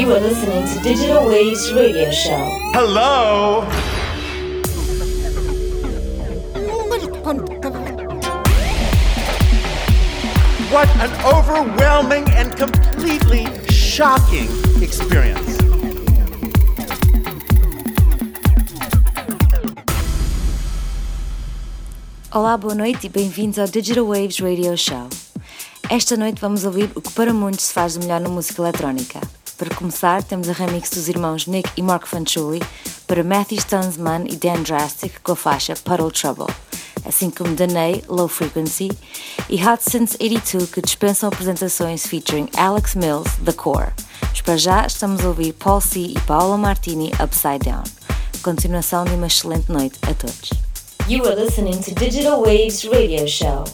You are listening to Digital Waves Radio Show. Hello? What an overwhelming and completely shocking experience. Olá, boa noite e bem-vindos ao Digital Waves Radio Show. Esta noite vamos ouvir o que para muitos se faz de melhor na música eletrónica. Para começar, temos a remix dos irmãos Nick e Mark Fanciulli para Matthew Stunsman e Dan Drastic com a faixa Puddle Trouble, assim como Danae, Low Frequency e Hot Since 82 que dispensam apresentações featuring Alex Mills, The Core. Mas para já estamos a ouvir Paul C e Paolo Martini Upside Down. Continuação de uma excelente noite a todos. You are listening to Digital Waves Radio Show.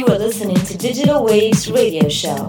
Digital are listening to Digital Waves radio show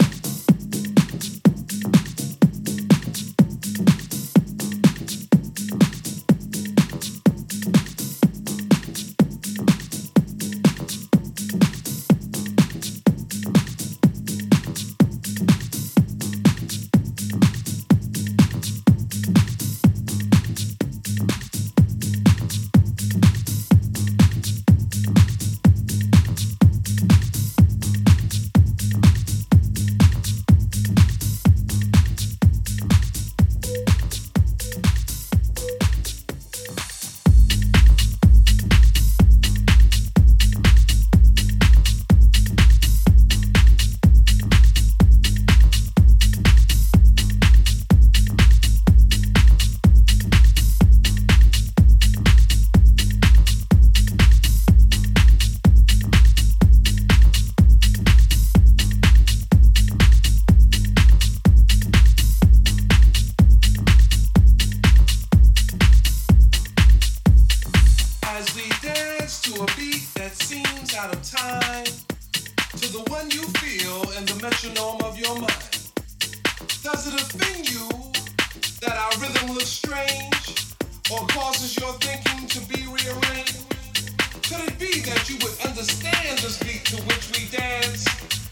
that you would understand this beat to which we dance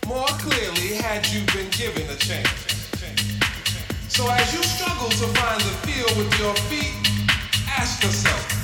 more clearly had you been given a chance. So as you struggle to find the feel with your feet, ask yourself.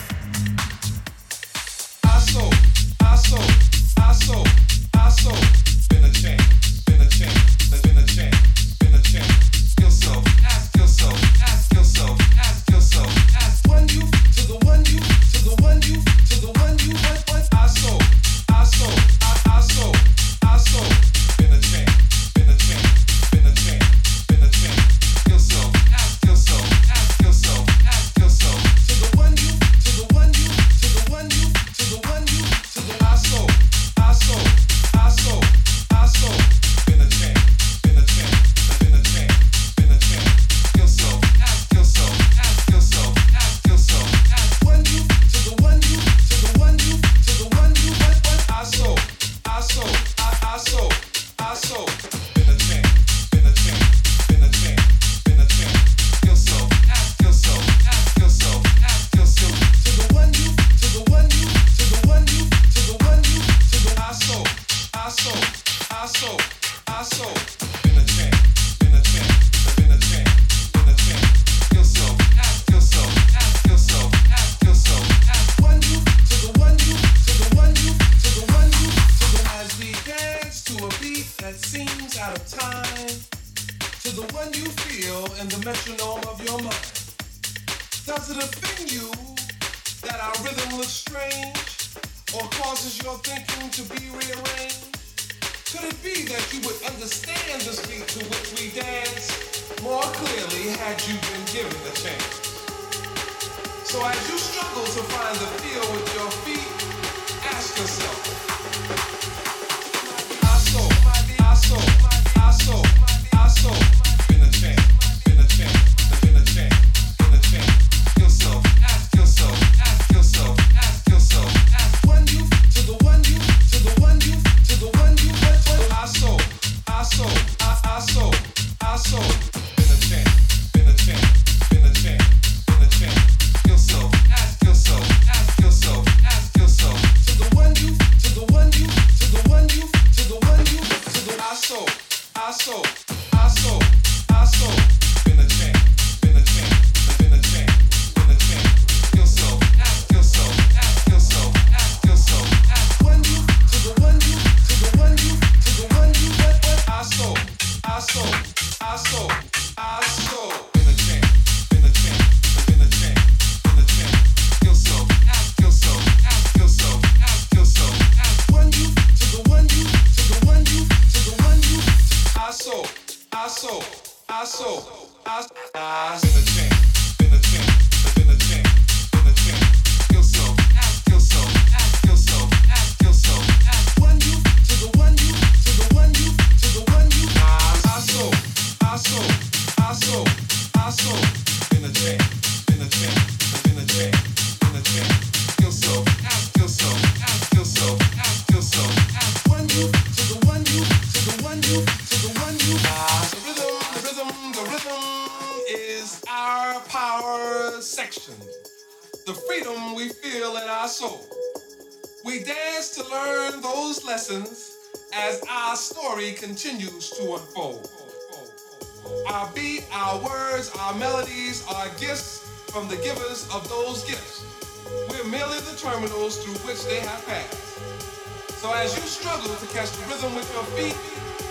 you feel in the metronome of your mind? Does it offend you that our rhythm looks strange or causes your thinking to be rearranged? Could it be that you would understand the beat to which we dance more clearly had you been given the chance? So as you struggle to find the feel with your feet, ask yourself, soul. We dance to learn those lessons as our story continues to unfold. Our beat, our words, our melodies are gifts from the givers of those gifts. We're merely the terminals through which they have passed. So as you struggle to catch the rhythm with your feet,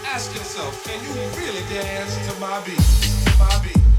ask yourself, can you really dance to my beat? My beat.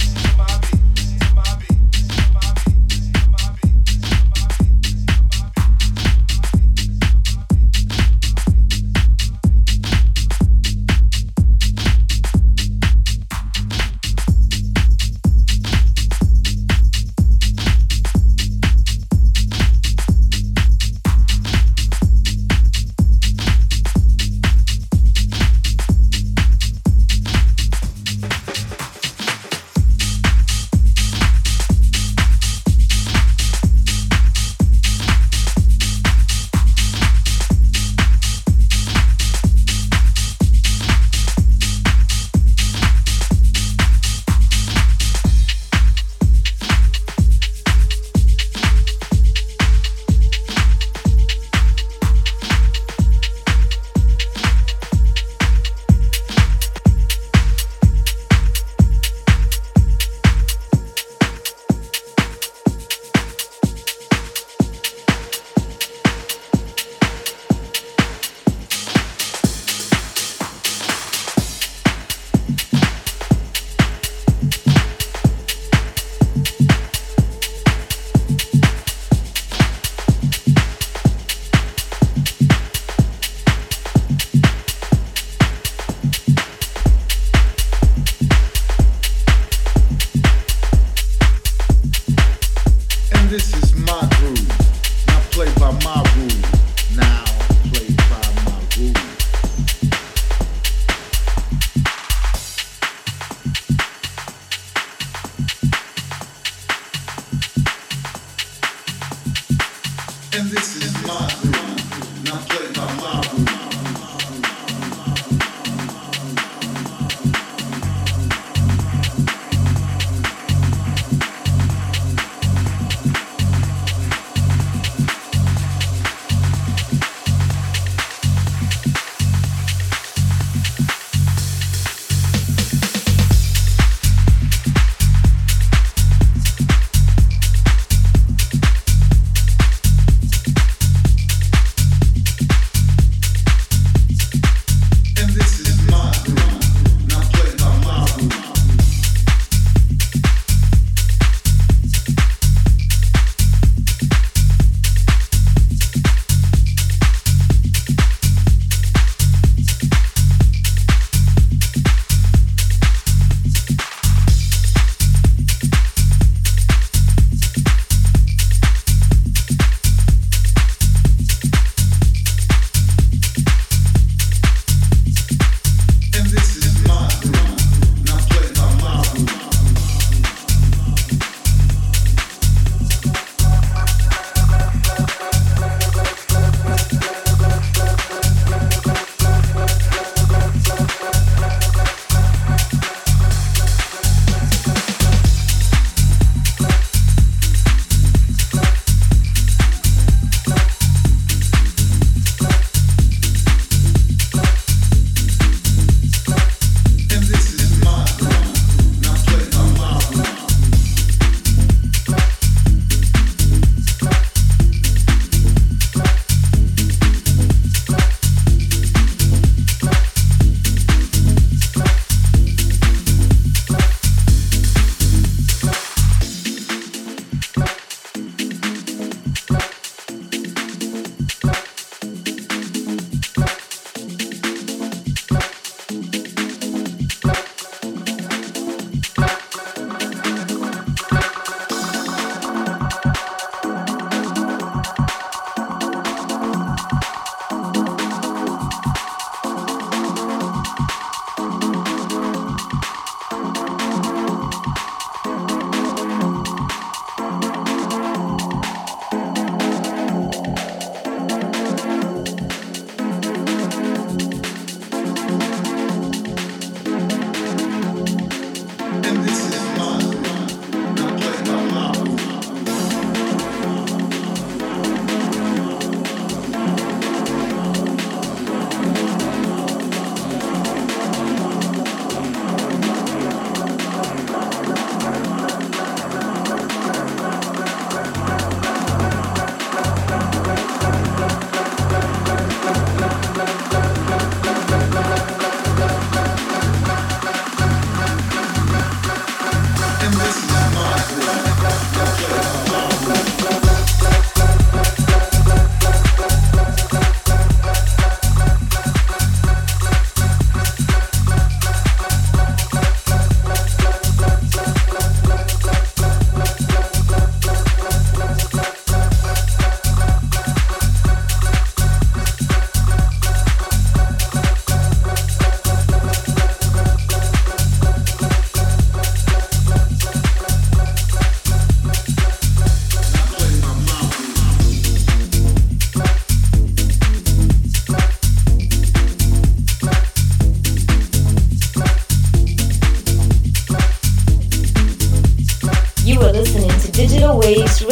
always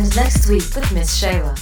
returns next week with Miss Sheila.